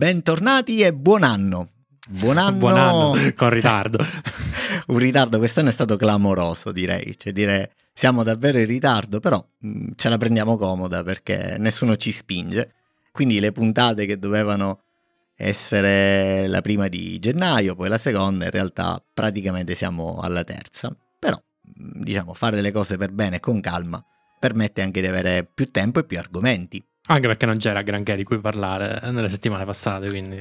Bentornati e buon anno. Buon anno. buon anno, con ritardo. Un ritardo quest'anno è stato clamoroso, direi. Cioè, dire siamo davvero in ritardo, però mh, mm, ce la prendiamo comoda perché nessuno ci spinge. Quindi le puntate che dovevano essere la prima di gennaio, poi la seconda, in realtà praticamente siamo alla terza. Però, mm, diciamo, fare le cose per bene e con calma permette anche di avere più tempo e più argomenti. Anche perché non c'era granché di cui parlare nelle settimane passate, quindi...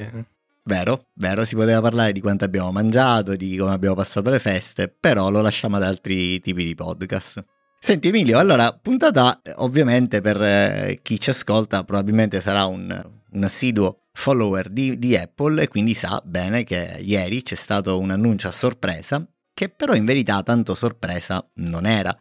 Vero, vero, si poteva parlare di quanto abbiamo mangiato, di come abbiamo passato le feste, però lo lasciamo ad altri tipi di podcast. Senti Emilio, allora, puntata ovviamente per eh, chi ci ascolta probabilmente sarà un, un assiduo follower di, di, Apple e quindi sa bene che ieri c'è stato un annuncio a sorpresa, che però in verità tanto sorpresa non era,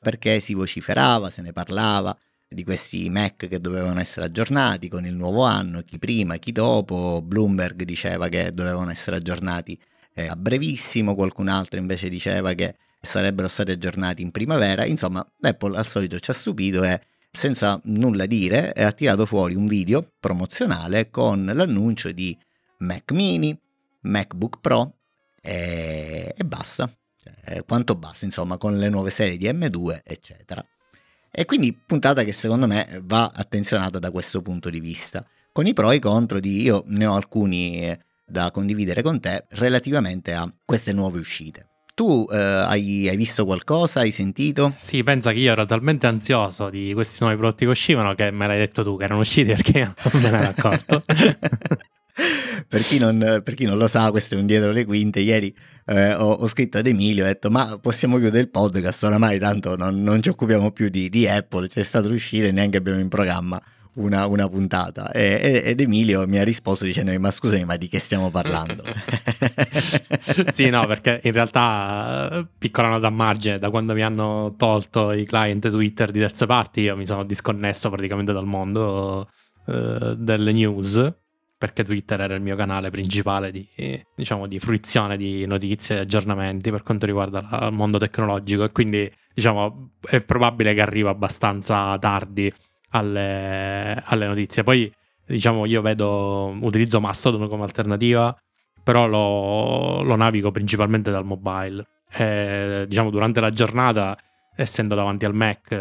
perché si vociferava, se ne parlava, di questi Mac che dovevano essere aggiornati con il nuovo anno, chi prima, chi dopo, Bloomberg diceva che dovevano essere aggiornati eh, a brevissimo, qualcun altro invece diceva che sarebbero stati aggiornati in primavera, insomma Apple al solito ci ha stupito e senza nulla dire ha tirato fuori un video promozionale con l'annuncio di Mac mini, MacBook Pro e, e basta, cioè, quanto basta insomma con le nuove serie di M2 eccetera. E quindi puntata che secondo me va attenzionata da questo punto di vista, con i pro e i contro di io ne ho alcuni eh, da condividere con te relativamente a queste nuove uscite. Tu eh, hai, hai, visto qualcosa? Hai sentito? Sì, pensa che io ero talmente ansioso di questi nuovi prodotti che uscivano che me l'hai detto tu che erano usciti perché non me ne ero accorto. per, chi non, per, chi non, lo sa, questo è un dietro le quinte. Ieri eh, ho, ho, scritto ad Emilio, ho detto ma possiamo chiudere il podcast, oramai tanto non, non ci occupiamo più di, di Apple, c'è stato l'uscita e neanche abbiamo in programma una, una puntata. E, ed Emilio mi ha risposto dicendo ma scusami ma di che stiamo parlando? sì, no, perché in realtà, piccola nota a margine, da quando mi hanno tolto i client Twitter di terze parti, io mi sono disconnesso praticamente dal mondo uh, delle news perché Twitter era il mio canale principale di, diciamo, di fruizione di notizie e aggiornamenti per quanto riguarda il mondo tecnologico e quindi diciamo è probabile che arriva abbastanza tardi alle, alle notizie. Poi diciamo io vedo, utilizzo Mastodon come alternativa, però lo, lo navigo principalmente dal mobile. E, diciamo durante la giornata, essendo davanti al Mac,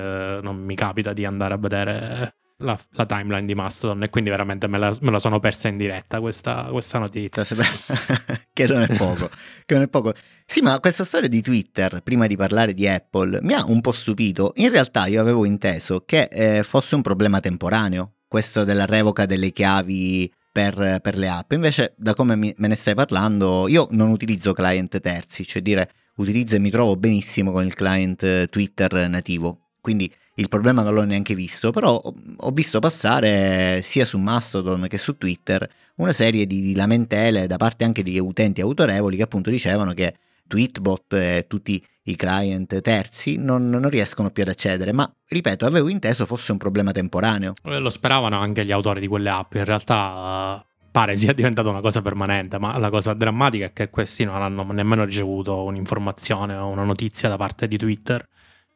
non mi capita di andare a vedere la, la, timeline di Mastodon e quindi veramente me la, me la sono persa in diretta questa, questa notizia. che non è poco, che non è poco. Sì, ma questa storia di Twitter, prima di parlare di Apple, mi ha un po' stupito. In realtà io avevo inteso che eh, fosse un problema temporaneo, questo della revoca delle chiavi per, per le app. Invece, da come mi, me ne stai parlando, io non utilizzo client terzi, cioè dire utilizzo e mi trovo benissimo con il client eh, Twitter nativo. Quindi il problema non l'ho neanche visto, però ho visto passare sia su Mastodon che su Twitter una serie di lamentele da parte anche di utenti autorevoli che appunto dicevano che Tweetbot e tutti i client terzi non, non, riescono più ad accedere, ma ripeto, avevo inteso fosse un problema temporaneo. Eh, lo speravano anche gli autori di quelle app, in realtà pare sia diventata una cosa permanente, ma la cosa drammatica è che questi non hanno nemmeno ricevuto un'informazione o una notizia da parte di Twitter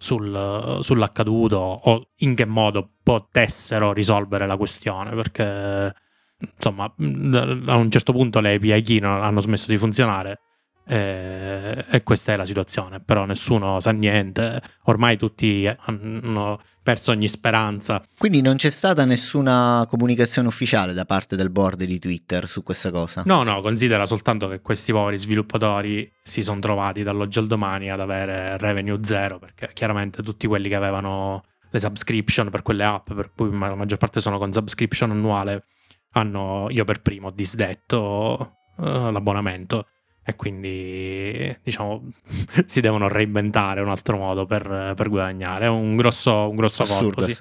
sul, sull'accaduto o in che modo potessero risolvere la questione, perché insomma a un certo punto le API hanno smesso di funzionare e, e, questa è la situazione, però nessuno sa niente, ormai tutti hanno perso ogni speranza. Quindi non c'è stata nessuna comunicazione ufficiale da parte del board di Twitter su questa cosa? No, no, considera soltanto che questi poveri sviluppatori si sono trovati dall'oggi al domani ad avere revenue zero, perché chiaramente tutti quelli che avevano le subscription per quelle app, per cui la maggior parte sono con subscription annuale, hanno, io per primo, disdetto uh, l'abbonamento e quindi diciamo si devono reinventare un altro modo per, per guadagnare. È un grosso, un grosso Assurdo, colpo. Sì.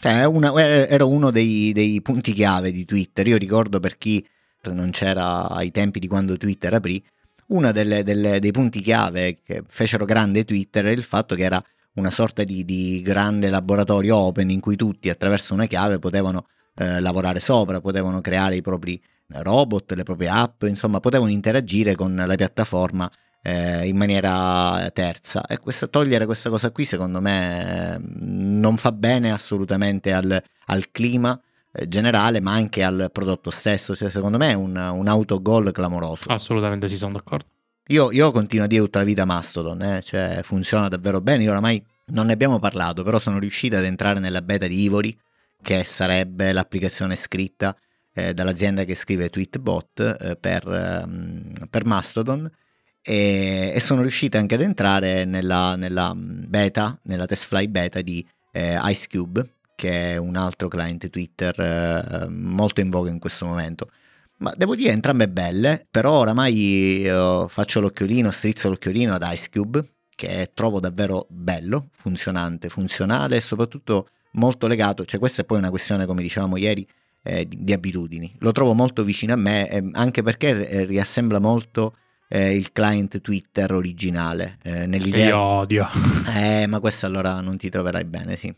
Cioè, una, era uno dei, dei, punti chiave di Twitter. Io ricordo per chi non c'era ai tempi di quando Twitter aprì, uno dei punti chiave che fecero grande Twitter era il fatto che era una sorta di, di grande laboratorio open in cui tutti attraverso una chiave potevano eh, lavorare sopra, potevano creare i propri robot, le proprie app, insomma potevano interagire con la piattaforma eh, in maniera terza e questa, togliere questa cosa qui secondo me non fa bene assolutamente al, al clima eh, generale, ma anche al prodotto stesso. Cioè, secondo me è un, un autogol clamoroso. Assolutamente sì, sono d'accordo. Io, io, continuo a dire tutta la vita Mastodon, eh? cioè funziona davvero bene. Io oramai non ne abbiamo parlato, però sono riuscito ad entrare nella beta di Ivory, che sarebbe l'applicazione scritta eh, dall'azienda che scrive Tweetbot eh, per, um, per, Mastodon. E, e, sono riuscito anche ad entrare nella, nella beta, nella test fly beta di eh, IceCube, che è un altro client Twitter eh, molto in voga in questo momento. Ma devo dire entrambe belle, però oramai uh, faccio l'occhiolino, strizzo l'occhiolino ad IceCube, che trovo davvero bello, funzionante, funzionale e soprattutto molto legato, cioè questa è poi una questione, come dicevamo ieri, eh, di, di, abitudini. Lo trovo molto vicino a me, eh, anche perché riassembla molto eh, il client Twitter originale. Eh, nell'idea... Io odio. Eh, ma questo allora non ti troverai bene, sì.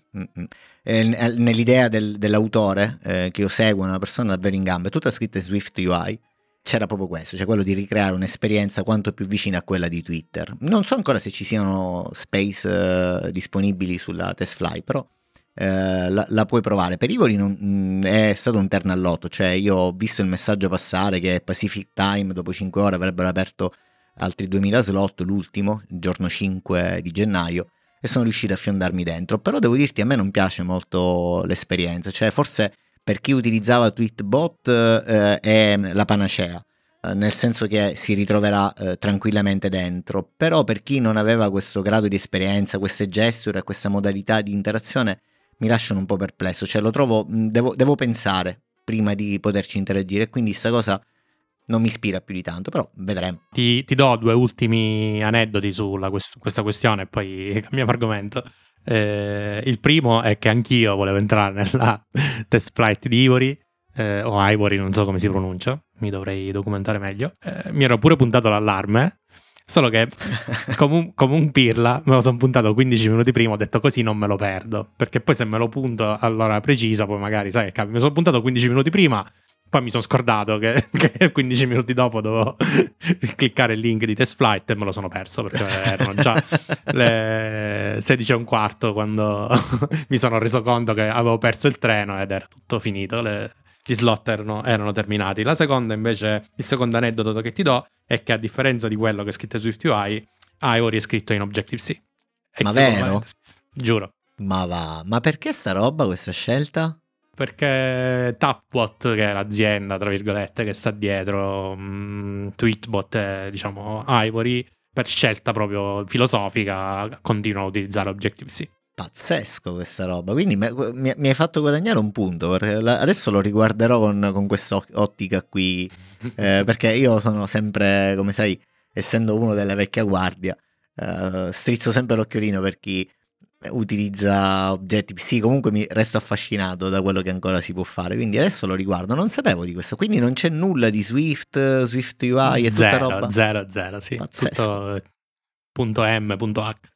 Eh, nell'idea del, dell'autore eh, che io seguo, una persona davvero in gamba, tutta scritta Swift UI, c'era proprio questo, cioè quello di ricreare un'esperienza quanto più vicina a quella di Twitter. Non so ancora se ci siano space disponibili sulla TestFly, però eh, la, la, puoi provare. Per Ivori non, mm, è stato un terno all'otto, cioè io ho visto il messaggio passare che Pacific Time dopo 5 ore avrebbero aperto altri 2000 slot, l'ultimo, il giorno 5 di gennaio, e sono riuscito a fiondarmi dentro. Però devo dirti, a me non piace molto l'esperienza, cioè forse per chi utilizzava Tweetbot eh, è la panacea eh, nel senso che si ritroverà eh, tranquillamente dentro, però per chi non aveva questo grado di esperienza, queste gesture, questa modalità di interazione, mi lasciano un po' perplesso, cioè lo trovo, devo, devo pensare prima di poterci interagire, quindi questa cosa non mi ispira più di tanto, però vedremo. Ti, ti do due ultimi aneddoti su quest- questa questione e poi cambiamo argomento. Eh, il primo è che anch'io volevo entrare nella test flight di Ivory, eh, o Ivory, non so come si pronuncia, mi dovrei documentare meglio. Eh, mi ero pure puntato l'allarme Solo che come un, come un, pirla me lo sono puntato 15 minuti prima, ho detto così non me lo perdo. Perché poi se me lo punto all'ora precisa, poi magari, sai, mi sono puntato 15 minuti prima, poi mi sono scordato che, che 15 minuti dopo dovevo cliccare il link di test flight e me lo sono perso perché erano già le 16 e un quarto quando mi sono reso conto che avevo perso il treno ed era tutto finito. Le, gli slot erano, erano, terminati. La seconda, invece, il secondo aneddoto che ti do è che a differenza di quello che è scritto su SwiftUI, Ivory è scritto in Objective-C. Ma vero? Giuro. Ma va, ma perché sta roba, questa scelta? Perché Tapbot, che è l'azienda, tra virgolette, che sta dietro, mh, Tweetbot e, diciamo, Ivory, per scelta proprio filosofica, continuano a utilizzare Objective-C pazzesco questa roba. Quindi mi, mi, hai fatto guadagnare un punto. adesso lo riguarderò con, con questa ottica qui. Eh, perché io sono sempre, come sai, essendo uno della vecchia guardia, eh, strizzo sempre l'occhiolino per chi utilizza Objective C. Comunque mi resto affascinato da quello che ancora si può fare. Quindi adesso lo riguardo. Non sapevo di questo. Quindi non c'è nulla di Swift, Swift UI e zero, tutta roba. Zero, zero, sì. Pazzesco. Tutto punto M, punto H.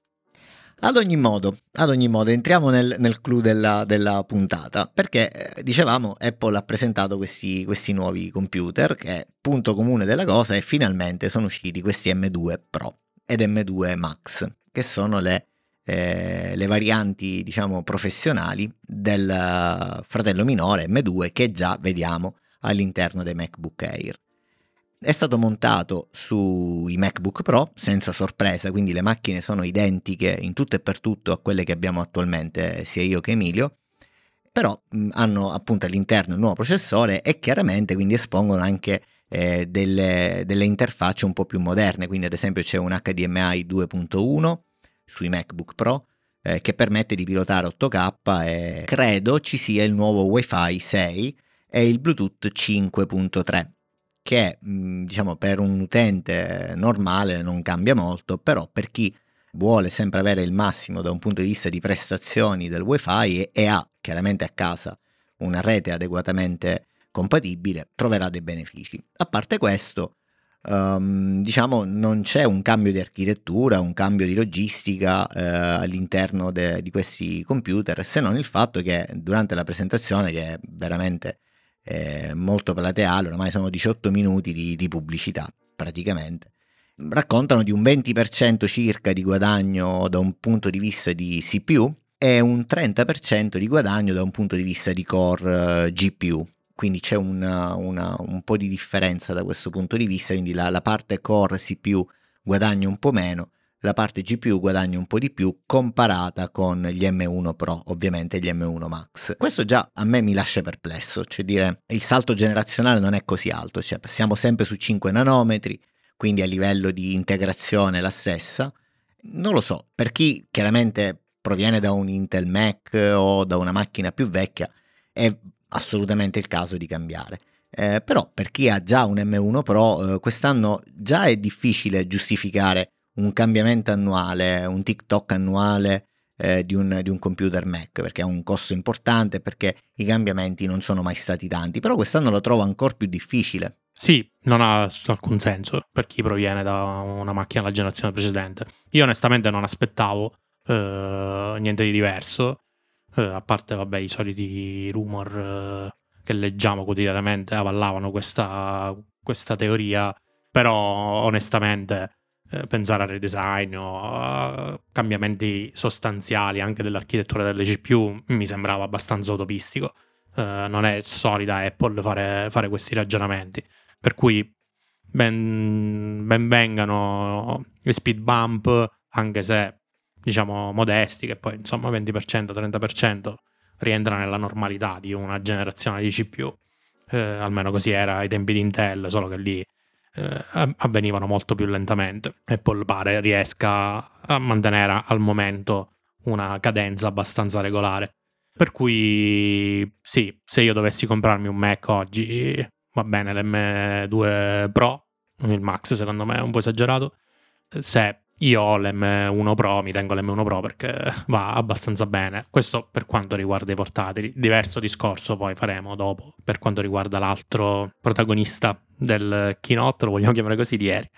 Ad ogni modo, ad ogni modo entriamo nel, nel clou della, della, puntata, perché eh, dicevamo Apple ha presentato questi, questi, nuovi computer che punto comune della cosa è finalmente sono usciti questi M2 Pro ed M2 Max, che sono le, eh, le varianti diciamo professionali del fratello minore M2 che già vediamo all'interno dei MacBook Air è stato montato sui MacBook Pro senza sorpresa, quindi le macchine sono identiche in tutto e per tutto a quelle che abbiamo attualmente sia io che Emilio, però hanno appunto all'interno il nuovo processore e chiaramente quindi espongono anche eh, delle, delle interfacce un po' più moderne, quindi ad esempio c'è un HDMI 2.1 sui MacBook Pro eh, che permette di pilotare 8K e credo ci sia il nuovo Wi-Fi 6 e il Bluetooth 5.3 che diciamo per un utente normale non cambia molto, però per chi vuole sempre avere il massimo da un punto di vista di prestazioni del wifi e, e ha chiaramente a casa una rete adeguatamente compatibile, troverà dei benefici. A parte questo, um, diciamo non c'è un cambio di architettura, un cambio di logistica eh, all'interno de, di questi computer, se non il fatto che durante la presentazione, che è veramente eh, molto plateale, ormai sono 18 minuti di, di pubblicità praticamente. Raccontano di un 20% circa di guadagno da un punto di vista di CPU, e un 30% di guadagno da un punto di vista di core uh, GPU. Quindi c'è una, una, un po' di differenza da questo punto di vista, quindi la, la parte core CPU guadagna un po' meno, la parte GPU guadagna un po' di più comparata con gli M1 Pro, ovviamente gli M1 Max. Questo già a me mi lascia perplesso, cioè dire il salto generazionale non è così alto, cioè siamo sempre su 5 nanometri, quindi a livello di integrazione la stessa. Non lo so, per chi chiaramente proviene da un Intel Mac o da una macchina più vecchia è assolutamente il caso di cambiare. Eh, però per chi ha già un M1 Pro eh, quest'anno già è difficile giustificare un cambiamento annuale, un TikTok annuale eh, di, un, di, un, computer Mac, perché ha un costo importante, perché i cambiamenti non sono mai stati tanti, però quest'anno lo trovo ancora più difficile. Sì, non ha alcun senso per chi proviene da una macchina della generazione precedente. Io onestamente non aspettavo eh, niente di diverso, eh, a parte vabbè, i soliti rumor eh, che leggiamo quotidianamente avallavano questa, questa teoria, però onestamente eh, pensare al redesign o a cambiamenti sostanziali anche dell'architettura delle GPU mi sembrava abbastanza utopistico. Uh, non è solida Apple fare, fare, questi ragionamenti. Per cui ben, ben vengano gli speed bump, anche se diciamo modesti, che poi insomma 20%, 30% rientra nella normalità di una generazione di CPU. Eh, almeno così era ai tempi di Intel, solo che lì eh, avvenivano molto più lentamente. Apple pare riesca a mantenere al momento una cadenza abbastanza regolare. Per cui sì, se io dovessi comprarmi un Mac oggi, va bene l'M2 Pro, il Max secondo me è un po' esagerato. Se io ho l'M1 Pro, mi tengo l'M1 Pro perché va abbastanza bene. Questo per quanto riguarda i portatili. Diverso discorso poi faremo dopo per quanto riguarda l'altro protagonista del keynote, lo vogliamo chiamare così, di ieri.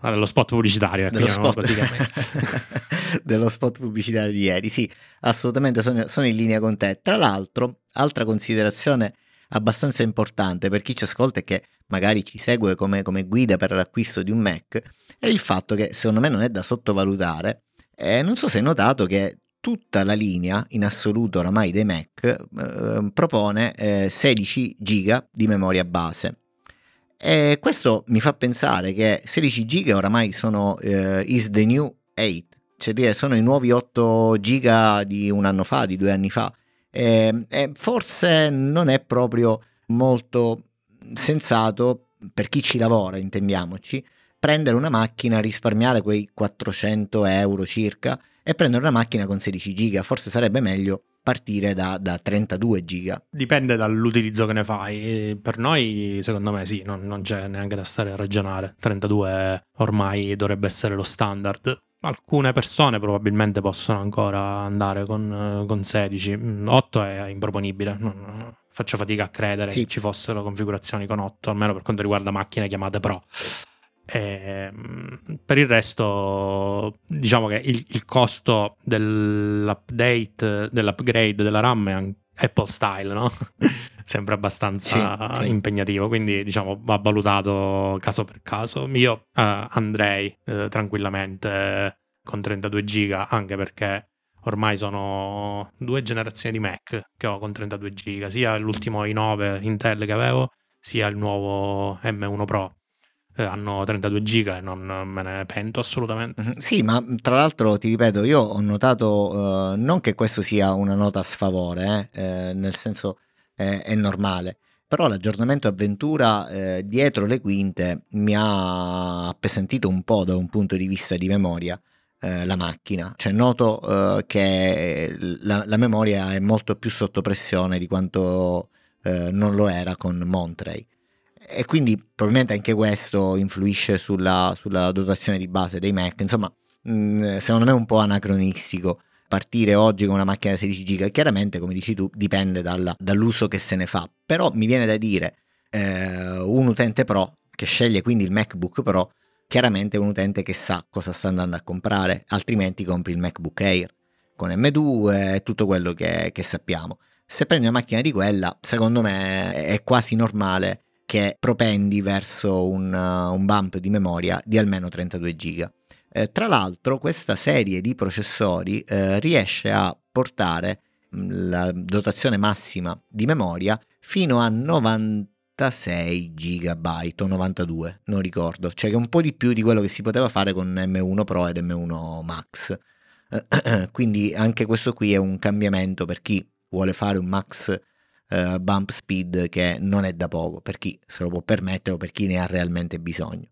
Ah, dello spot pubblicitario, ecco, dello spot. dello spot pubblicitario di ieri, sì, assolutamente sono, sono in linea con te. Tra l'altro, altra considerazione abbastanza importante per chi ci ascolta e che magari ci segue come, come guida per l'acquisto di un Mac è il fatto che secondo me non è da sottovalutare. Eh, non so se hai notato che tutta la linea in assoluto oramai dei Mac eh, propone eh, 16 giga di memoria base. E questo mi fa pensare che 16 giga oramai sono eh, is the new 8, cioè sono i nuovi 8 giga di un anno fa, di due anni fa. E, e forse non è proprio molto sensato per chi ci lavora, intendiamoci, prendere una macchina, risparmiare quei 400 euro circa e prendere una macchina con 16 giga. Forse sarebbe meglio partire da, da 32 giga. Dipende dall'utilizzo che ne fai. Per noi, secondo me, sì, non, non c'è neanche da stare a ragionare. 32 ormai dovrebbe essere lo standard. Alcune persone probabilmente possono ancora andare con, con 16. 8 è improponibile. Faccio fatica a credere sì. che ci fossero configurazioni con 8, almeno per quanto riguarda macchine chiamate Pro. E, ehm, per il resto, diciamo che il, il, costo dell'update, dell'upgrade della RAM è Apple style, no? Sembra abbastanza sì, sì. impegnativo, quindi diciamo va valutato caso per caso. Io uh, andrei uh, tranquillamente con 32 giga, anche perché ormai sono due generazioni di Mac che ho con 32 giga, sia l'ultimo i9 Intel che avevo, sia il nuovo M1 Pro eh, hanno 32 giga e non me ne pento assolutamente. Mhm. Sì, ma tra l'altro ti ripeto, io ho notato uh, non che questo sia una nota a sfavore, eh, eh, nel senso eh, è normale, però l'aggiornamento avventura eh, dietro le quinte mi ha appesantito un po' da un punto di vista di memoria eh, la macchina, cioè noto che la, la, memoria è molto più sotto pressione di quanto non lo era con Monterey e quindi probabilmente anche questo influisce sulla, sulla dotazione di base dei Mac. Insomma, mh, mm, secondo me è un po' anacronistico partire oggi con una macchina da 16 giga. Chiaramente, come dici tu, dipende dalla, dall'uso che se ne fa. Però mi viene da dire, eh, un utente Pro che sceglie quindi il MacBook Pro, chiaramente è un utente che sa cosa sta andando a comprare, altrimenti compri il MacBook Air con M2 e tutto quello che, che sappiamo. Se prendi una macchina di quella, secondo me è quasi normale che propendi verso un, uh, un bump di memoria di almeno 32 giga. Eh, tra l'altro questa serie di processori eh, riesce a portare mh, la dotazione massima di memoria fino a 96 GB o 92, non ricordo, cioè che un po' di più di quello che si poteva fare con M1 Pro ed M1 Max. Quindi anche questo qui è un cambiamento per chi vuole fare un max uh, bump speed che non è da poco, per chi se lo può permettere o per chi ne ha realmente bisogno.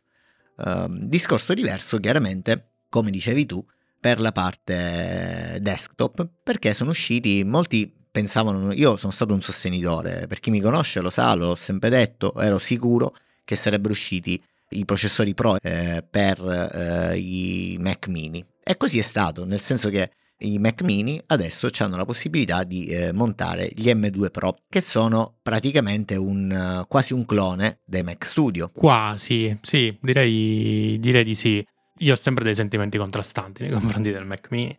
Uh, discorso diverso chiaramente, come dicevi tu, per la parte desktop, perché sono usciti molti pensavano, io sono stato un sostenitore, per chi mi conosce lo sa, l'ho sempre detto, ero sicuro che sarebbero usciti i processori Pro eh, per eh, i Mac mini. E così è stato, nel senso che i Mac mini adesso hanno la possibilità di eh, montare gli M2 Pro, che sono praticamente un, uh, quasi un clone dei Mac Studio. Quasi, sì, direi, direi di sì. Io ho sempre dei sentimenti contrastanti nei confronti del Mac mini,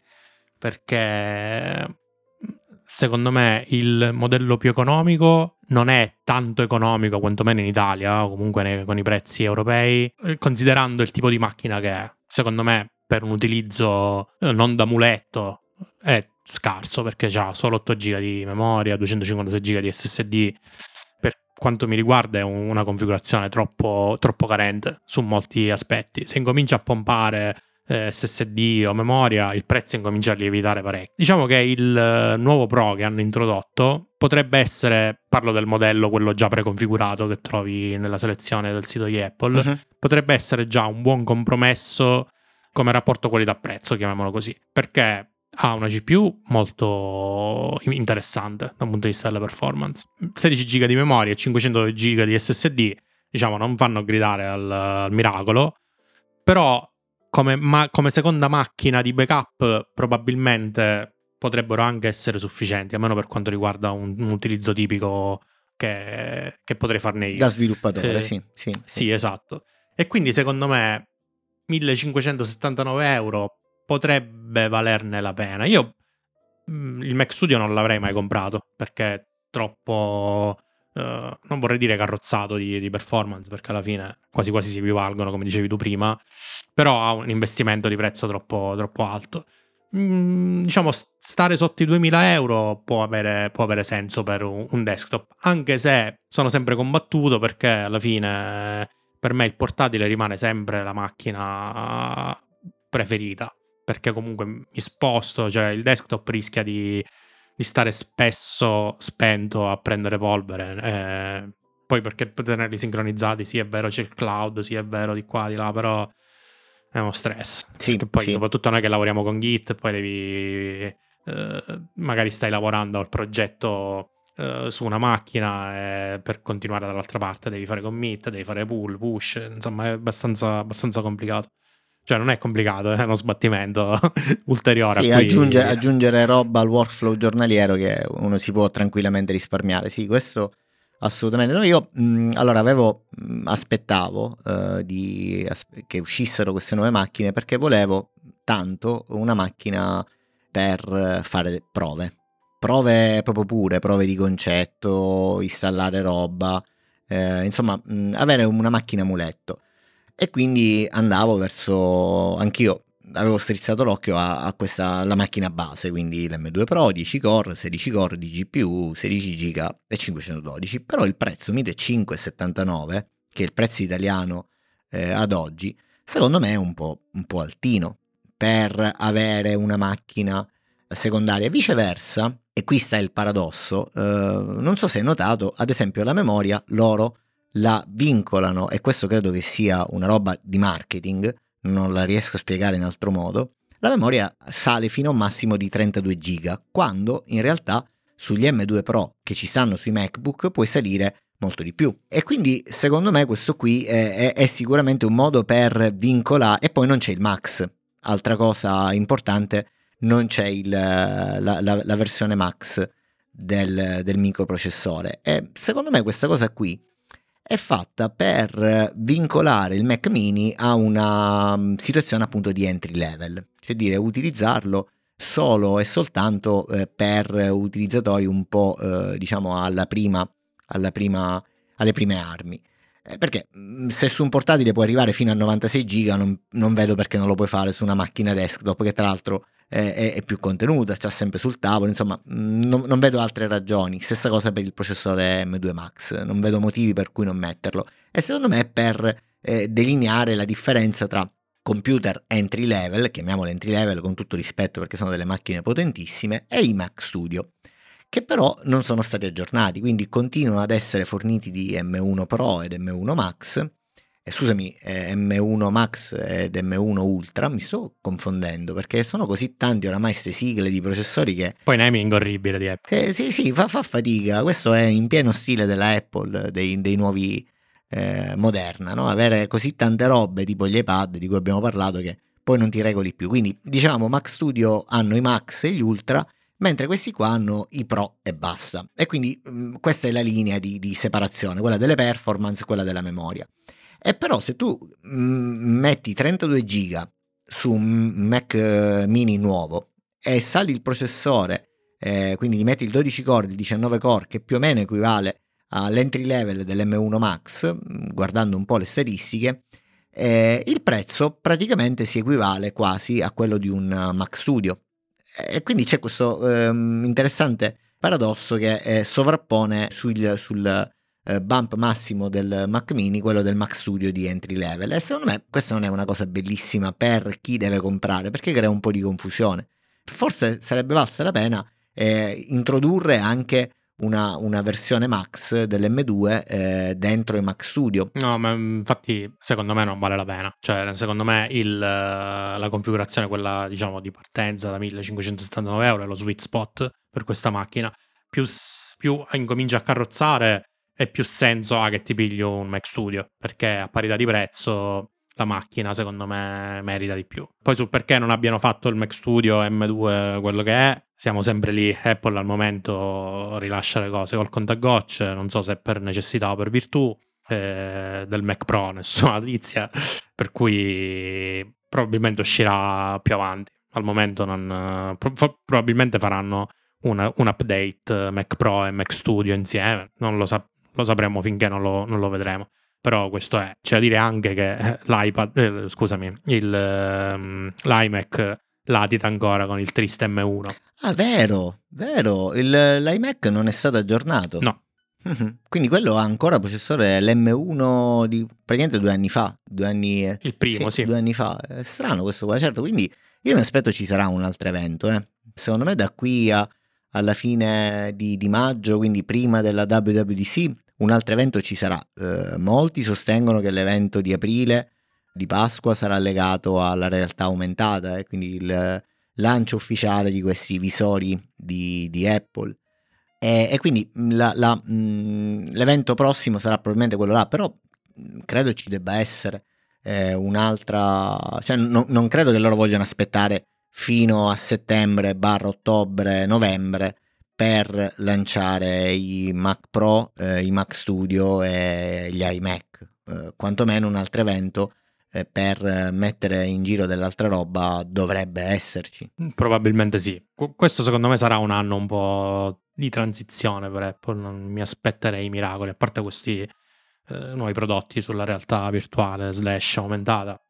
perché secondo me il modello più economico non è tanto economico, quantomeno in Italia, o comunque nei, con i prezzi europei, considerando il tipo di macchina che è. Secondo me per un utilizzo eh, non da muletto è scarso perché ha solo 8 GB di memoria, 256 GB di SSD. Per quanto mi riguarda è una configurazione troppo, troppo carente su molti aspetti. Se incomincia a pompare eh, SSD o memoria, il prezzo incomincia a lievitare parecchio. Diciamo che il eh, nuovo Pro che hanno introdotto potrebbe essere, parlo del modello, quello già preconfigurato che trovi nella selezione del sito di Apple, uh-huh. potrebbe essere già un buon compromesso come rapporto qualità-prezzo, chiamiamolo così, perché ha una GPU molto interessante dal punto di vista della performance. 16 GB di memoria e 500 GB di SSD, diciamo, non fanno gridare al, al miracolo, però come, ma, come, seconda macchina di backup probabilmente potrebbero anche essere sufficienti, almeno per quanto riguarda un, un utilizzo tipico che, che, potrei farne io. Da sviluppatore, eh, sì, sì, sì. Sì, esatto. E quindi secondo me 1579 euro potrebbe valerne la pena. Io mm, il Mac Studio non l'avrei mai comprato perché è troppo, uh, non vorrei dire carrozzato di, di, performance perché alla fine quasi quasi si equivalgono come dicevi tu prima, però ha un investimento di prezzo troppo, troppo alto. Mm, diciamo stare sotto i 2000 euro può avere, può avere senso per un, un desktop anche se sono sempre combattuto perché alla fine per me il portatile rimane sempre la macchina preferita, perché comunque mi sposto, cioè il desktop rischia di, di stare spesso spento a prendere polvere. Eh, poi perché per tenerli sincronizzati, sì è vero c'è il cloud, sì è vero di qua, di là, però è uno stress. Sì, perché poi sì. soprattutto noi che lavoriamo con Git, poi devi... Eh, magari stai lavorando al progetto uh, su una macchina per continuare dall'altra parte devi fare commit, devi fare pull, push, insomma è abbastanza, abbastanza complicato. Cioè non è complicato, è uno sbattimento ulteriore. Sì, aggiungere, aggiungere roba al workflow giornaliero che uno si può tranquillamente risparmiare. Sì, questo assolutamente. No, io mh, allora avevo, mh, aspettavo uh, di, as- che uscissero queste nuove macchine perché volevo tanto una macchina per fare prove prove proprio pure, prove di concetto, installare roba, eh, insomma, mh, avere una macchina muletto. E quindi andavo verso, anch'io avevo strizzato l'occhio a, a questa, alla macchina base, quindi l'M2 Pro, 10 core, 16 core di GPU, 16 giga e 512, però il prezzo 1579, che è il prezzo italiano eh, ad oggi, secondo me è un po', un po' altino per avere una macchina secondaria. Viceversa, e qui sta il paradosso, eh, non so se hai notato, ad esempio la memoria loro la vincolano, e questo credo che sia una roba di marketing, non la riesco a spiegare in altro modo, la memoria sale fino a un massimo di 32 giga, quando in realtà sugli M2 Pro che ci stanno sui MacBook puoi salire molto di più. E quindi secondo me questo qui è, è, è sicuramente un modo per vincolare, e poi non c'è il Max, altra cosa importante non c'è il, la, la, la, versione max del, del microprocessore. E secondo me questa cosa qui è fatta per vincolare il Mac mini a una mm, situazione appunto di entry level, cioè dire utilizzarlo solo e soltanto eh, per utilizzatori un po' eh, diciamo alla prima, alla prima, alle prime armi. Eh, perché mm, se su un portatile puoi arrivare fino a 96 giga, non, non vedo perché non lo puoi fare su una macchina desktop, che tra l'altro è, più contenuta, sta sempre sul tavolo, insomma, mm, non, non, vedo altre ragioni. Stessa cosa per il processore M2 Max, non vedo motivi per cui non metterlo. E secondo me è per eh, delineare la differenza tra computer entry level, chiamiamolo entry level con tutto rispetto perché sono delle macchine potentissime, e i Mac Studio che però non sono stati aggiornati, quindi continuano ad essere forniti di M1 Pro ed M1 Max, eh, scusami, eh, M1 Max ed M1 Ultra, mi sto confondendo perché sono così tanti oramai queste sigle di processori che... Poi naming orribile di Apple. Eh, sì, sì, fa, fa, fatica, questo è in pieno stile della Apple, dei, dei nuovi eh, Moderna, no? avere così tante robe tipo gli iPad di cui abbiamo parlato che poi non ti regoli più, quindi diciamo Mac Studio hanno i Max e gli Ultra, mentre questi qua hanno i Pro e basta. E quindi mh, mm, questa è la linea di, di, separazione, quella delle performance e quella della memoria. E però se tu mm, metti 32 giga su un Mac eh, mini nuovo e sali il processore, eh, quindi gli metti il 12 core, il 19 core, che più o meno equivale all'entry level dell'M1 Max, mm, guardando un po' le statistiche, eh, il prezzo praticamente si equivale quasi a quello di un Mac Studio. E quindi c'è questo ehm, interessante paradosso che eh, sovrappone sul, sul eh, bump massimo del Mac mini quello del Mac Studio di entry level. E secondo me questa non è una cosa bellissima per chi deve comprare perché crea un po' di confusione. Forse sarebbe valsa la pena eh, introdurre anche una, una, versione Max dell'M2 eh, dentro i Mac Studio. No, ma mm, infatti secondo me non vale la pena. Cioè, secondo me il, la configurazione, quella diciamo di partenza da 1579 euro è lo sweet spot per questa macchina. Più, più incominci a carrozzare e più senso ha che ti piglio un Mac Studio perché a parità di prezzo la macchina secondo me merita di più. Poi sul perché non abbiano fatto il Mac Studio M2 quello che è, siamo sempre lì. Apple al momento rilascia le cose col contagocce, non so se per necessità o per virtù. Eh, del Mac Pro, nessuna notizia, per cui probabilmente uscirà più avanti. Al momento non, pro- probabilmente faranno una, un update Mac Pro e Mac Studio insieme, non lo, sa- lo sapremo finché non lo, non lo vedremo però questo è. C'è da dire anche che eh, l'iPad, eh, scusami, il, um, l'iMac latita ancora con il triste M1. Ah, vero, vero, il, l'iMac non è stato aggiornato. No. Mhm. Quindi quello ha ancora processore l'M1 di praticamente due anni fa, due anni... Eh, il primo, sì, sì. Due anni fa, è strano questo qua, certo, quindi io mi aspetto ci sarà un altro evento, eh. Secondo me da qui a, alla fine di, di maggio, quindi prima della WWDC, un altro evento ci sarà. Eh, molti sostengono che l'evento di aprile di Pasqua sarà legato alla realtà aumentata, eh, quindi il lancio ufficiale di questi visori di, di Apple. E, e quindi la, la, mh, mm, l'evento prossimo sarà probabilmente quello là, però mh, credo ci debba essere eh, un'altra... cioè no, non credo che loro vogliano aspettare fino a settembre, barra ottobre, novembre per lanciare i Mac Pro, eh, i Mac Studio e gli iMac, eh, quantomeno un altro evento eh, per mettere in giro dell'altra roba dovrebbe esserci. Mm, probabilmente sì. questo secondo me sarà un anno un po' di transizione per Apple, non mi aspetterei miracoli, a parte questi eh, nuovi prodotti sulla realtà virtuale slash aumentata.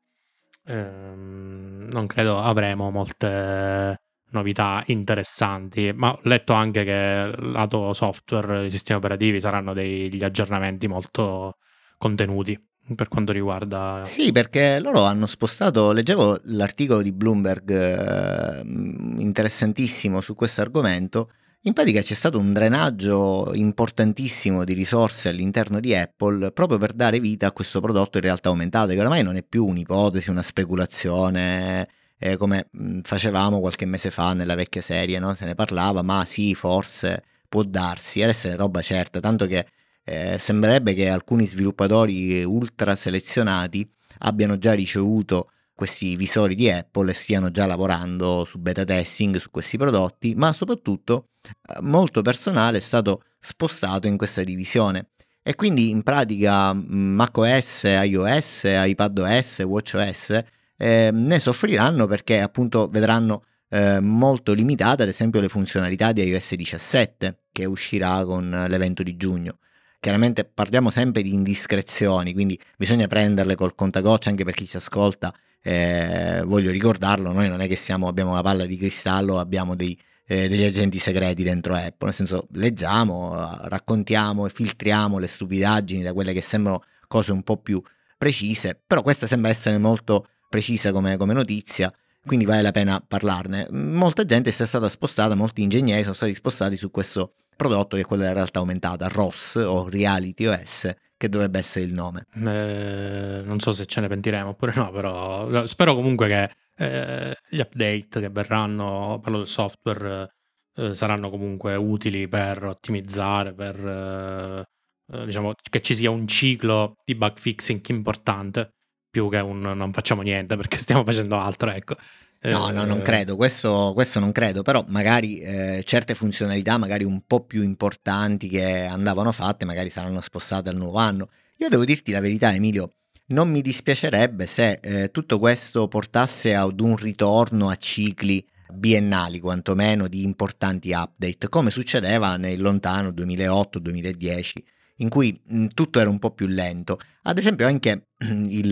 Ehm, non credo avremo molte novità interessanti, ma ho letto anche che lato software, i sistemi operativi saranno degli aggiornamenti molto contenuti per quanto riguarda... Sì, perché loro hanno spostato, leggevo l'articolo di Bloomberg eh, interessantissimo su questo argomento, in pratica c'è stato un drenaggio importantissimo di risorse all'interno di Apple proprio per dare vita a questo prodotto in realtà aumentata, che ormai non è più un'ipotesi, una speculazione eh, come facevamo qualche mese fa nella vecchia serie, no? se ne parlava, ma sì, forse può darsi, adesso è roba certa, tanto che eh, sembrerebbe che alcuni sviluppatori ultra selezionati abbiano già ricevuto questi visori di Apple e stiano già lavorando su beta testing su questi prodotti, ma soprattutto eh, molto personale è stato spostato in questa divisione. E quindi in pratica macOS, iOS, iPadOS, WatchOS eh, ne soffriranno perché appunto vedranno eh, molto limitate ad esempio le funzionalità di iOS 17 che uscirà con l'evento di giugno chiaramente parliamo sempre di indiscrezioni, quindi bisogna prenderle col contagoccia anche per chi ci ascolta. Eh, voglio ricordarlo, noi non è che siamo, abbiamo una palla di cristallo, abbiamo dei, eh, degli agenti segreti dentro Apple, nel senso leggiamo, raccontiamo e filtriamo le stupidaggini da quelle che sembrano cose un po' più precise, però questa sembra essere molto precisa come, come notizia quindi vale la pena parlarne. Molta gente si è stata spostata, molti ingegneri sono stati spostati su questo prodotto che è quello della realtà aumentata, ROS o Reality OS, che dovrebbe essere il nome. Eh, non so se ce ne pentiremo oppure no, però spero comunque che eh, gli update che verranno, parlo del software, eh, saranno comunque utili per ottimizzare, per eh, diciamo che ci sia un ciclo di bug fixing importante più che un non facciamo niente perché stiamo facendo altro, ecco. No, no, non eh, credo, questo, questo non credo, però magari eh, certe funzionalità, magari un po' più importanti che andavano fatte, magari saranno spostate al nuovo anno. Io devo dirti la verità, Emilio, non mi dispiacerebbe se eh, tutto questo portasse ad un ritorno a cicli biennali, quantomeno di importanti update, come succedeva nel lontano 2008-2010, in cui mh, tutto era un po' più lento. Ad esempio anche il,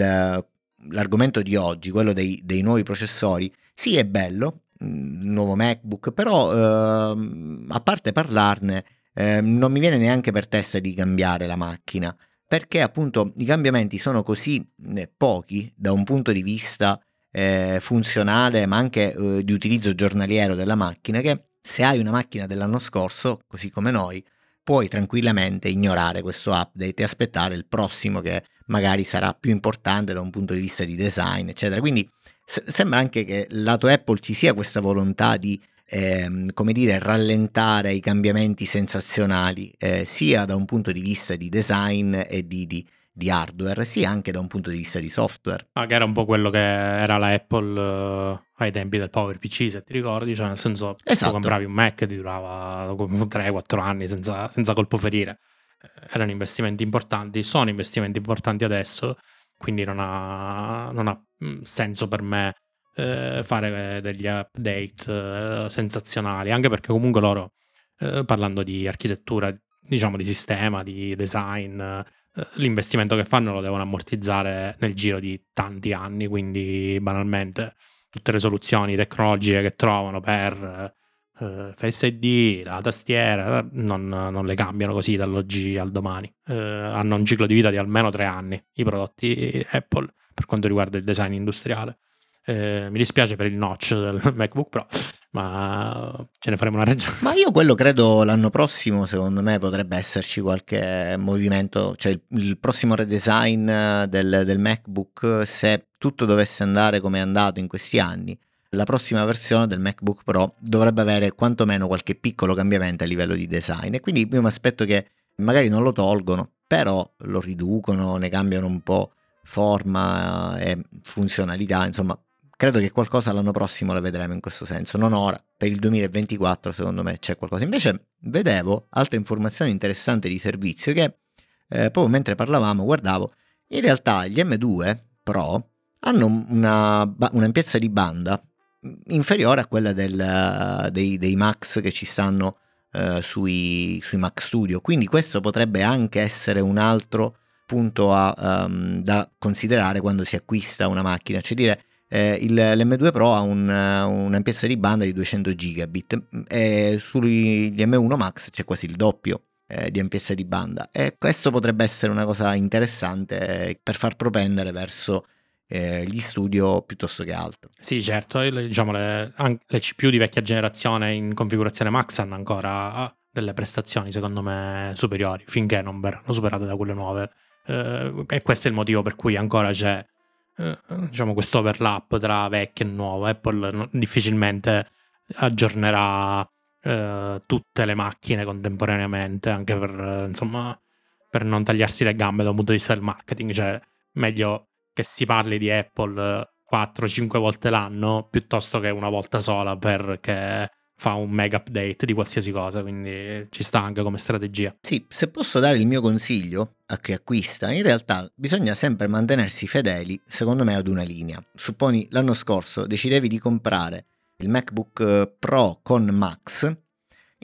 l'argomento di oggi, quello dei, dei nuovi processori, sì, è bello, il mm, nuovo MacBook, però eh, a parte parlarne, eh, non mi viene neanche per testa di cambiare la macchina, perché appunto i cambiamenti sono così eh, pochi da un punto di vista eh, funzionale, ma anche eh, di utilizzo giornaliero della macchina, che se hai una macchina dell'anno scorso, così come noi, puoi tranquillamente ignorare questo update e aspettare il prossimo che magari sarà più importante da un punto di vista di design, eccetera. Quindi sembra anche che lato Apple ci sia questa volontà di ehm, come dire, rallentare i cambiamenti sensazionali, eh, sia da un punto di vista di design e di, di, di, hardware, sia anche da un punto di vista di software. Ah, che era un po' quello che era la Apple uh, ai tempi del Power PC, se ti ricordi, cioè nel senso esatto. tu compravi un Mac e ti durava 3-4 anni senza, senza colpo ferire. Eh, erano investimenti importanti, sono investimenti importanti adesso, quindi non ha, non ha mm, senso per me eh, fare degli update eh, sensazionali, anche perché comunque loro, eh, parlando di architettura, diciamo di sistema, di design, eh, l'investimento che fanno lo devono ammortizzare nel giro di tanti anni, quindi banalmente tutte le soluzioni tecnologiche che trovano per uh, Face ID, la tastiera, non, non, le cambiano così dall'oggi al domani. Uh, hanno un ciclo di vita di almeno tre anni i prodotti Apple per quanto riguarda il design industriale. Uh, mi dispiace per il notch del MacBook Pro, ma ce ne faremo una ragione. Ma io quello credo l'anno prossimo, secondo me, potrebbe esserci qualche movimento, cioè il, il prossimo redesign del, del MacBook, se tutto dovesse andare come è andato in questi anni, la prossima versione del MacBook Pro dovrebbe avere quantomeno qualche piccolo cambiamento a livello di design e quindi io mi aspetto che magari non lo tolgono, però lo riducono, ne cambiano un po' forma e funzionalità, insomma, credo che qualcosa l'anno prossimo lo vedremo in questo senso, non ora, per il 2024 secondo me c'è qualcosa. Invece vedevo altre informazioni interessanti di servizio che eh, proprio mentre parlavamo guardavo, in realtà gli M2 Pro hanno una, un'ampiezza di banda inferiore a quella del, dei, dei, Max che ci stanno uh, sui, sui, Mac Studio. Quindi questo potrebbe anche essere un altro punto a, um, da considerare quando si acquista una macchina, cioè dire eh, il, l'M2 Pro ha un, un'ampiezza di banda di 200 gigabit e sugli M1 Max c'è quasi il doppio eh, di ampiezza di banda e questo potrebbe essere una cosa interessante per far propendere verso eh, gli studio piuttosto che altro. Sì, certo, diciamo, le, le, CPU di vecchia generazione in configurazione Max hanno ancora delle prestazioni secondo me superiori finché non verranno superate da quelle nuove. Eh, e questo è il motivo per cui ancora c'è eh, diciamo, questo overlap tra vecchio e nuovo. Apple difficilmente aggiornerà eh, tutte le macchine contemporaneamente, anche per, insomma, per non tagliarsi le gambe da un punto di vista del marketing. Cioè, meglio che si parli di Apple 4-5 volte l'anno piuttosto che una volta sola perché fa un mega update di qualsiasi cosa, quindi ci sta anche come strategia. Sì, se posso dare il mio consiglio a chi acquista, in realtà bisogna sempre mantenersi fedeli, secondo me, ad una linea. Supponi l'anno scorso decidevi di comprare il MacBook Pro con Max,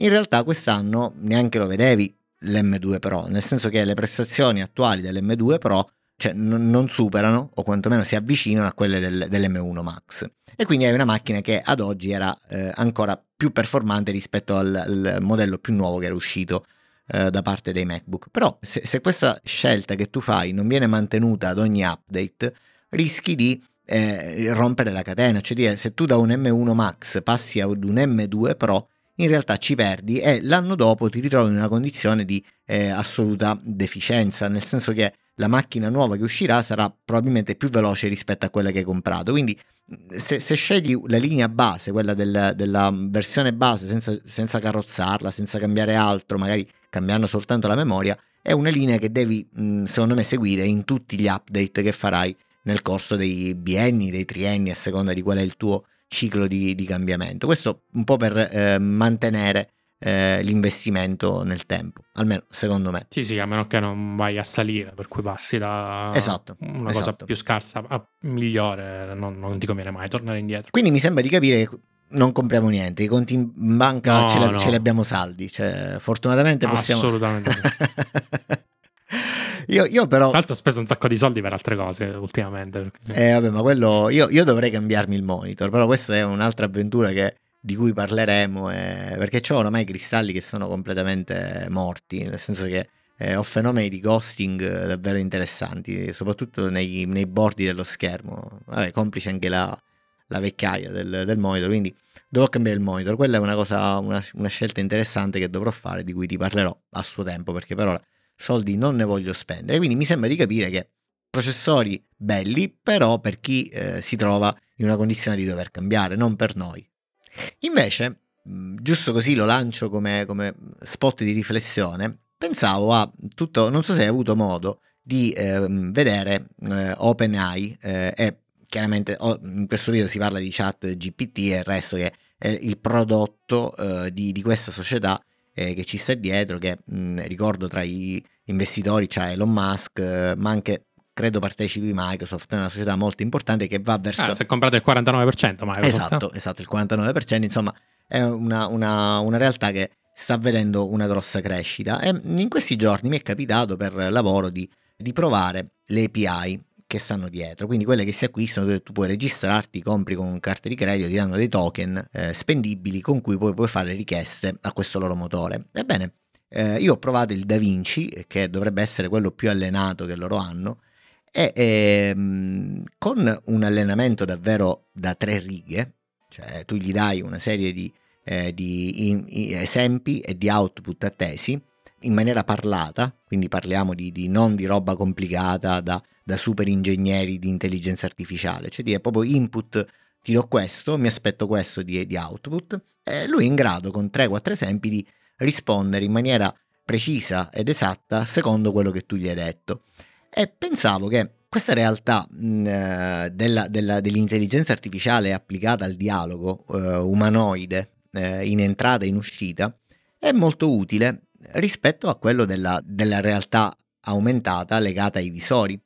in realtà quest'anno neanche lo vedevi l'M2 Pro, nel senso che le prestazioni attuali dell'M2 Pro cioè, n- non superano o quantomeno si avvicinano a quelle del, dell'M1 Max. E quindi è una macchina che ad oggi era eh, ancora più performante rispetto al, al, modello più nuovo che era uscito eh, da parte dei MacBook. Però se, se, questa scelta che tu fai non viene mantenuta ad ogni update, rischi di eh, rompere la catena, cioè dire se tu da un M1 Max passi ad un M2 Pro, in realtà ci perdi e l'anno dopo ti ritrovi in una condizione di eh, assoluta deficienza, nel senso che la macchina nuova che uscirà sarà probabilmente più veloce rispetto a quella che hai comprato. Quindi se, se scegli la linea base, quella del, della versione base senza, senza, carrozzarla, senza cambiare altro, magari cambiando soltanto la memoria, è una linea che devi secondo me seguire in tutti gli update che farai nel corso dei bienni, dei trienni, a seconda di qual è il tuo ciclo di, di cambiamento. Questo un po' per eh, mantenere eh, l'investimento nel tempo, almeno secondo me. Sì, sì, a meno che non vai a salire, per cui passi da esatto, una esatto. cosa più scarsa a migliore, non, non, ti conviene mai tornare indietro. Quindi mi sembra di capire che non compriamo niente, i conti in banca no, ce, li, no. ce, li, abbiamo saldi, cioè, fortunatamente possiamo... Assolutamente. Io, io, però. Tra l'altro ho speso un sacco di soldi per altre cose ultimamente. Eh, vabbè, ma quello. Io, io dovrei cambiarmi il monitor, però questa è un'altra avventura che, di cui parleremo. Eh, perché ho oramai cristalli che sono completamente morti, nel senso che eh, ho fenomeni di ghosting davvero interessanti, soprattutto nei, nei bordi dello schermo. Vabbè, complice anche la, la vecchiaia del, del, monitor, quindi dovrò cambiare il monitor. Quella è una cosa, una, una scelta interessante che dovrò fare, di cui ti parlerò a suo tempo, perché per ora soldi non ne voglio spendere. Quindi mi sembra di capire che processori belli, però per chi eh, si trova in una condizione di dover cambiare, non per noi. Invece, giusto così lo lancio come, come spot di riflessione, pensavo a tutto, non so se hai avuto modo di eh, vedere eh, OpenAI eh, e chiaramente oh, in questo video si parla di chat GPT e il resto che è il prodotto eh, di, di questa società eh, che ci sta dietro, che mh, ricordo tra i investitori c'è Elon Musk, eh, ma anche credo partecipi Microsoft, è una società molto importante che va verso... Ah, se comprate il 49% Microsoft. Esatto, esatto, il 49%, insomma è una, una, una realtà che sta vedendo una grossa crescita e in questi giorni mi è capitato per lavoro di, di provare le API che stanno dietro, quindi quelle che si acquistano tu puoi registrarti, compri con carte di credito, ti danno dei token eh, spendibili con cui poi puoi fare richieste a questo loro motore. Ebbene, eh, io ho provato il Da Vinci, che dovrebbe essere quello più allenato che loro hanno, e ehm, con un allenamento davvero da tre righe, cioè tu gli dai una serie di, eh, di in, in esempi e di output attesi in maniera parlata, quindi parliamo di, di non di roba complicata da, da, super ingegneri di intelligenza artificiale, cioè dire proprio input, ti do questo, mi aspetto questo di, di output, e lui è in grado con 3-4 esempi di rispondere in maniera precisa ed esatta secondo quello che tu gli hai detto. E pensavo che questa realtà mh, della, della, dell'intelligenza artificiale applicata al dialogo eh, umanoide eh, in entrata e in uscita è molto utile rispetto a quello della, della realtà aumentata legata ai visori.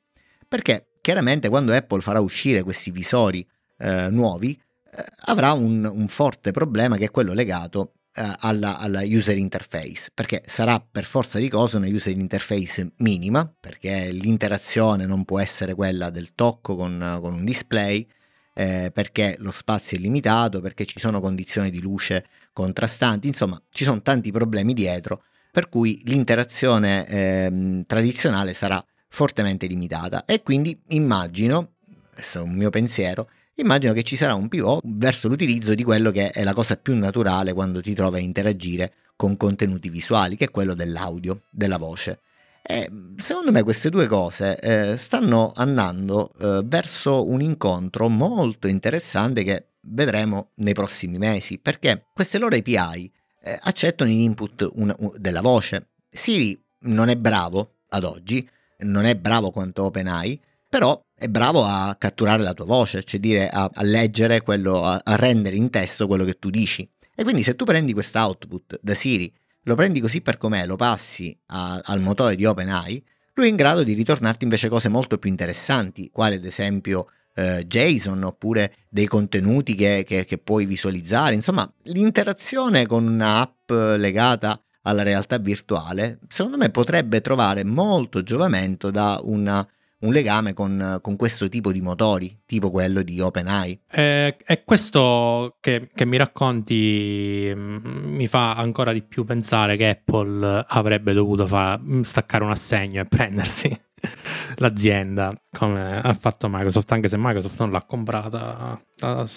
Perché chiaramente quando Apple farà uscire questi visori eh, nuovi eh, avrà un, un, forte problema che è quello legato eh, alla, alla, user interface, perché sarà per forza di cose una user interface minima, perché l'interazione non può essere quella del tocco con, con un display, eh, perché lo spazio è limitato, perché ci sono condizioni di luce contrastanti, insomma ci sono tanti problemi dietro per cui l'interazione eh, tradizionale sarà fortemente limitata e quindi immagino, questo è un mio pensiero, immagino che ci sarà un pivot verso l'utilizzo di quello che è la cosa più naturale quando ti trovi a interagire con contenuti visuali, che è quello dell'audio, della voce. E secondo me queste due cose eh, stanno andando eh, verso un incontro molto interessante che vedremo nei prossimi mesi, perché queste loro API eh, accettano in input una, un, della voce. Siri non è bravo ad oggi, non è bravo quanto OpenAI, però è bravo a catturare la tua voce, cioè dire a, a leggere quello, a, a, rendere in testo quello che tu dici. E quindi se tu prendi questo output da Siri, lo prendi così per com'è, lo passi a, al motore di OpenAI, lui è in grado di ritornarti invece cose molto più interessanti, quali ad esempio eh, JSON oppure dei contenuti che, che, che, puoi visualizzare. Insomma, l'interazione con un'app legata alla realtà virtuale, secondo me potrebbe trovare molto giovamento da una, un legame con, con, questo tipo di motori, tipo quello di OpenAI. Eh, è questo che, che, mi racconti mm, mi fa ancora di più pensare che Apple avrebbe dovuto fa, mm, staccare un assegno e prendersi l'azienda come ha fatto Microsoft, anche se Microsoft non l'ha comprata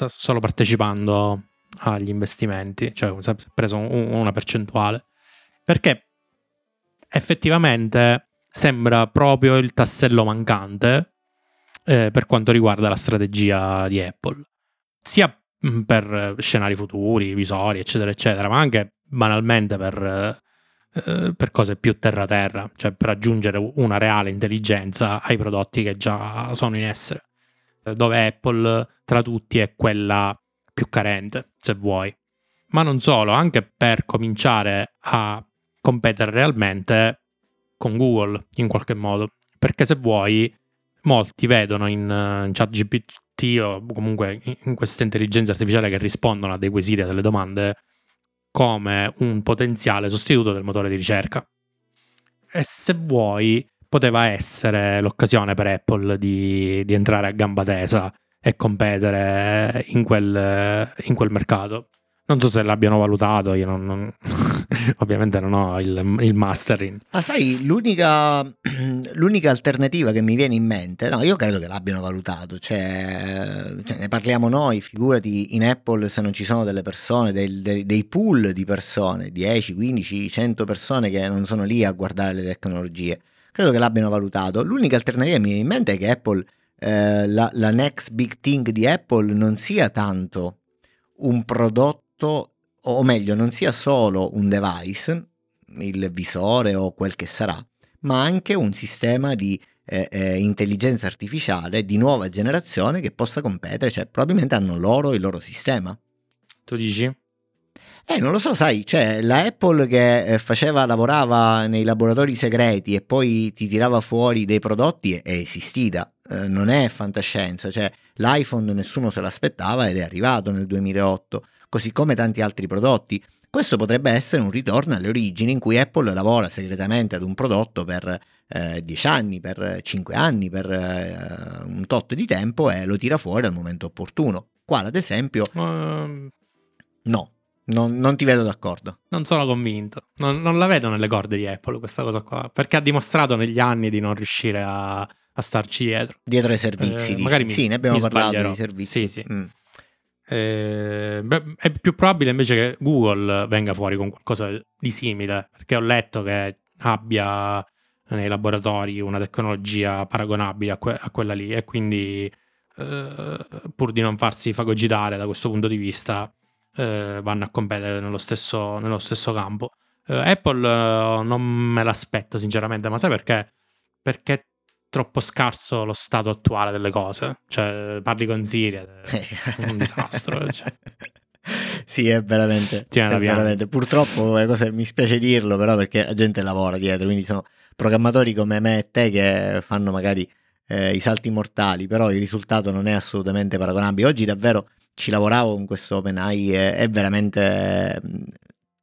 solo partecipando agli investimenti, cioè è preso un, una percentuale, perché effettivamente sembra proprio il tassello mancante eh, per quanto riguarda la strategia di Apple, sia mm, per scenari futuri, visori, eccetera, eccetera, ma anche banalmente per, eh, per cose più terra-terra, cioè per aggiungere una reale intelligenza ai prodotti che già sono in essere, dove Apple tra tutti è quella più carente, se vuoi. Ma non solo, anche per cominciare a competere realmente con Google in qualche modo. Perché se vuoi, molti vedono in, in ChatGPT o comunque in questa intelligenza artificiale che rispondono a dei quesiti, a delle domande, come un potenziale sostituto del motore di ricerca. E se vuoi, poteva essere l'occasione per Apple di, di entrare a gamba tesa e competere in quel, in quel mercato. Non so se l'abbiano valutato, io non, non ovviamente non ho il, il mastering. Ma sai, l'unica, l'unica, alternativa che mi viene in mente, no, io credo che l'abbiano valutato, cioè, cioè, ne parliamo noi, figurati in Apple se non ci sono delle persone, dei, dei, dei pool di persone, 10, 15, 100 persone che non sono lì a guardare le tecnologie. Credo che l'abbiano valutato. L'unica alternativa che mi viene in mente è che Apple eh, la, la next big thing di Apple non sia tanto un prodotto, o meglio, non sia solo un device, il visore o quel che sarà, ma anche un sistema di eh, eh, intelligenza artificiale di nuova generazione che possa competere, cioè probabilmente hanno loro il loro sistema. Tu dici? Eh, non lo so, sai, cioè la Apple che eh, faceva, lavorava nei laboratori segreti e poi ti tirava fuori dei prodotti è esistita, eh, non è fantascienza, cioè l'iPhone nessuno se l'aspettava ed è arrivato nel 2008, così come tanti altri prodotti. Questo potrebbe essere un ritorno alle origini in cui Apple lavora segretamente ad un prodotto per eh, 10 anni, per 5 anni, per eh, un tot di tempo e lo tira fuori al momento opportuno. Qua, ad esempio, uh... no, non, non, ti vedo d'accordo. Non sono convinto. Non, non, la vedo nelle corde di Apple questa cosa qua. Perché ha dimostrato negli anni di non riuscire a, a starci dietro. Dietro ai servizi. Eh, magari mi, sì, ne abbiamo parlato sbaglierò. di servizi. Sì, sì. Mm. Eh, beh, è più probabile invece che Google venga fuori con qualcosa di simile. Perché ho letto che abbia nei laboratori una tecnologia paragonabile a, que- a quella lì. E quindi, eh, pur di non farsi fagocitare da questo punto di vista eh, vanno a competere nello stesso, nello stesso campo. Eh, Apple eh, non me l'aspetto sinceramente, ma sai perché? Perché troppo scarso lo stato attuale delle cose. Cioè, parli con Siri, è un disastro. Cioè. Sì, è veramente, è veramente. Purtroppo cose, mi spiace dirlo, però perché la gente lavora dietro, quindi sono programmatori come me e te che fanno magari eh, i salti mortali, però il risultato non è assolutamente paragonabile. Oggi davvero ci lavoravo con questo OpenAI e, è veramente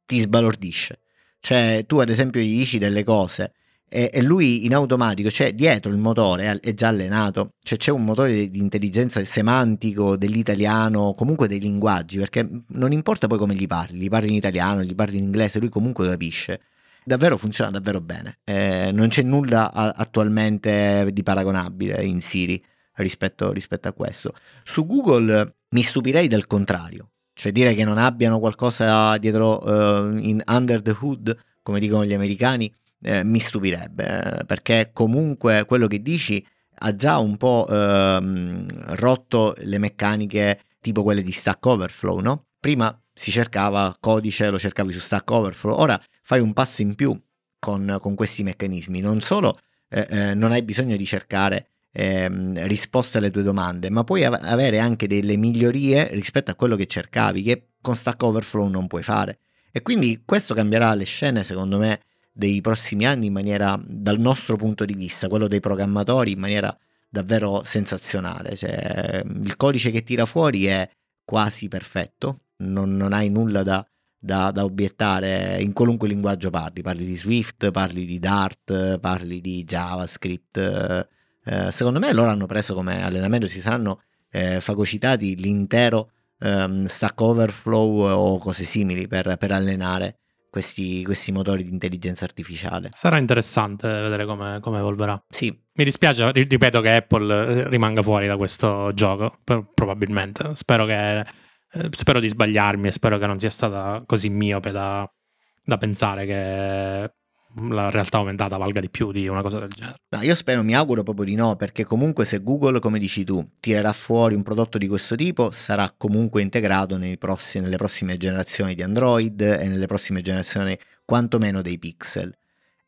ti sbalordisce. Cioè, tu ad esempio gli dici delle cose e, e lui in automatico, cioè dietro il motore è, già allenato, cioè c'è un motore di, di intelligenza semantico dell'italiano, comunque dei linguaggi, perché non importa poi come gli parli, gli parli in italiano, gli parli in inglese, lui comunque capisce. Davvero funziona davvero bene. Eh, non c'è nulla a, attualmente di paragonabile in Siri rispetto, rispetto a questo. Su Google mi stupirei del contrario, cioè dire che non abbiano qualcosa dietro uh, in under the hood, come dicono gli americani, eh, mi stupirebbe, eh, perché comunque quello che dici ha già un po' ehm, rotto le meccaniche tipo quelle di Stack Overflow, no? Prima si cercava codice, lo cercavi su Stack Overflow, ora fai un passo in più con, con questi meccanismi, non solo eh, eh, non hai bisogno di cercare ehm, risposte alle tue domande, ma puoi av- avere anche delle migliorie rispetto a quello che cercavi, che con Stack Overflow non puoi fare. E quindi questo cambierà le scene, secondo me, dei prossimi anni in maniera, dal nostro punto di vista, quello dei programmatori, in maniera davvero sensazionale. Cioè, il codice che tira fuori è quasi perfetto, non, non hai nulla da, da, da, obiettare in qualunque linguaggio parli, parli di Swift, parli di Dart, parli di JavaScript. Eh, secondo me loro hanno preso come allenamento, si saranno eh, fagocitati l'intero ehm, Stack Overflow o cose simili per, per allenare questi, questi, motori di intelligenza artificiale. Sarà interessante vedere come, come evolverà. Sì. Mi dispiace, ripeto che Apple eh, rimanga fuori da questo gioco, probabilmente. Spero, che, eh, spero di sbagliarmi e spero che non sia stata così miope da, da pensare che la realtà aumentata valga di più di una cosa del genere. No, io spero, mi auguro proprio di no, perché comunque se Google, come dici tu, tirerà fuori un prodotto di questo tipo, sarà comunque integrato prossimi, nelle prossime generazioni di Android e nelle prossime generazioni quantomeno dei pixel.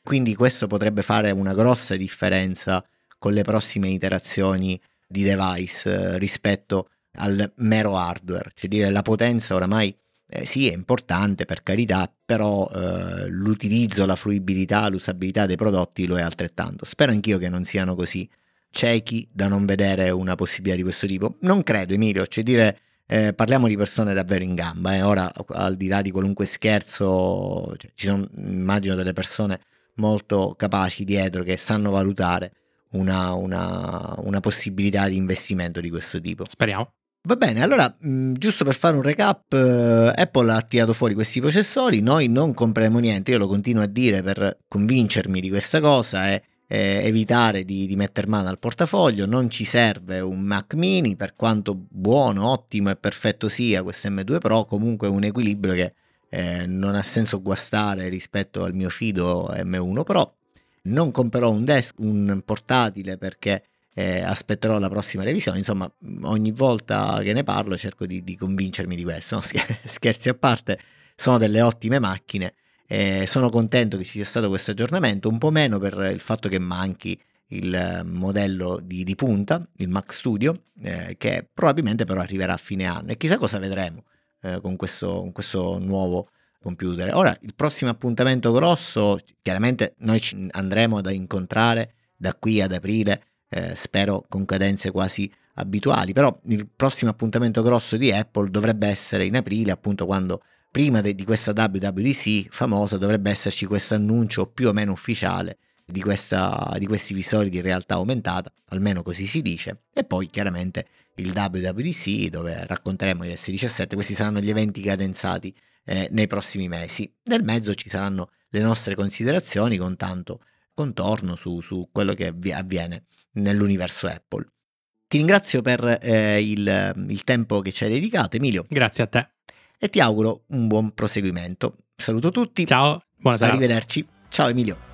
Quindi questo potrebbe fare una grossa differenza con le prossime iterazioni di device eh, rispetto al mero hardware, cioè dire la potenza oramai eh, sì, è importante per carità, però eh, l'utilizzo, la fruibilità, l'usabilità dei prodotti lo è altrettanto. Spero anch'io che non siano così ciechi da non vedere una possibilità di questo tipo. Non credo, Emilio, cioè dire eh, parliamo di persone davvero in gamba. Eh. Ora, al di là di qualunque scherzo, cioè, ci sono, immagino, delle persone molto capaci dietro che sanno valutare una, una, una possibilità di investimento di questo tipo. Speriamo. Va bene, allora mh, giusto per fare un recap, eh, Apple ha tirato fuori questi processori, noi non compreremo niente, io lo continuo a dire per convincermi di questa cosa e eh, evitare di, di mettere mano al portafoglio, non ci serve un Mac mini, per quanto buono, ottimo e perfetto sia questo M2 Pro, comunque un equilibrio che eh, non ha senso guastare rispetto al mio fido M1 Pro. Non comprerò un, desk, un portatile perché eh, aspetterò la prossima revisione. Insomma, ogni volta che ne parlo cerco di, di convincermi di questo. No? Scherzi a parte, sono delle ottime macchine. Eh, sono contento che ci sia stato questo aggiornamento, un po' meno per il fatto che manchi il modello di, di punta, il Mac Studio, eh, che probabilmente però arriverà a fine anno e chissà cosa vedremo eh, con, questo, con questo nuovo computer. Ora, il prossimo appuntamento grosso, chiaramente noi ci andremo ad incontrare da qui ad aprile eh, spero con cadenze quasi abituali, però il prossimo appuntamento grosso di Apple dovrebbe essere in aprile, appunto quando prima de- di questa WWDC famosa dovrebbe esserci questo annuncio più o meno ufficiale di, questa, di questi visori di realtà aumentata, almeno così si dice, e poi chiaramente il WWDC dove racconteremo gli S17, questi saranno gli eventi cadenzati eh, nei prossimi mesi. Nel mezzo ci saranno le nostre considerazioni con tanto contorno su, su quello che avviene nell'universo Apple. Ti ringrazio per eh, il, il tempo che ci hai dedicato, Emilio. Grazie a te. E ti auguro un buon proseguimento. Saluto tutti. Ciao, buona serata. Arrivederci. Ciao Emilio.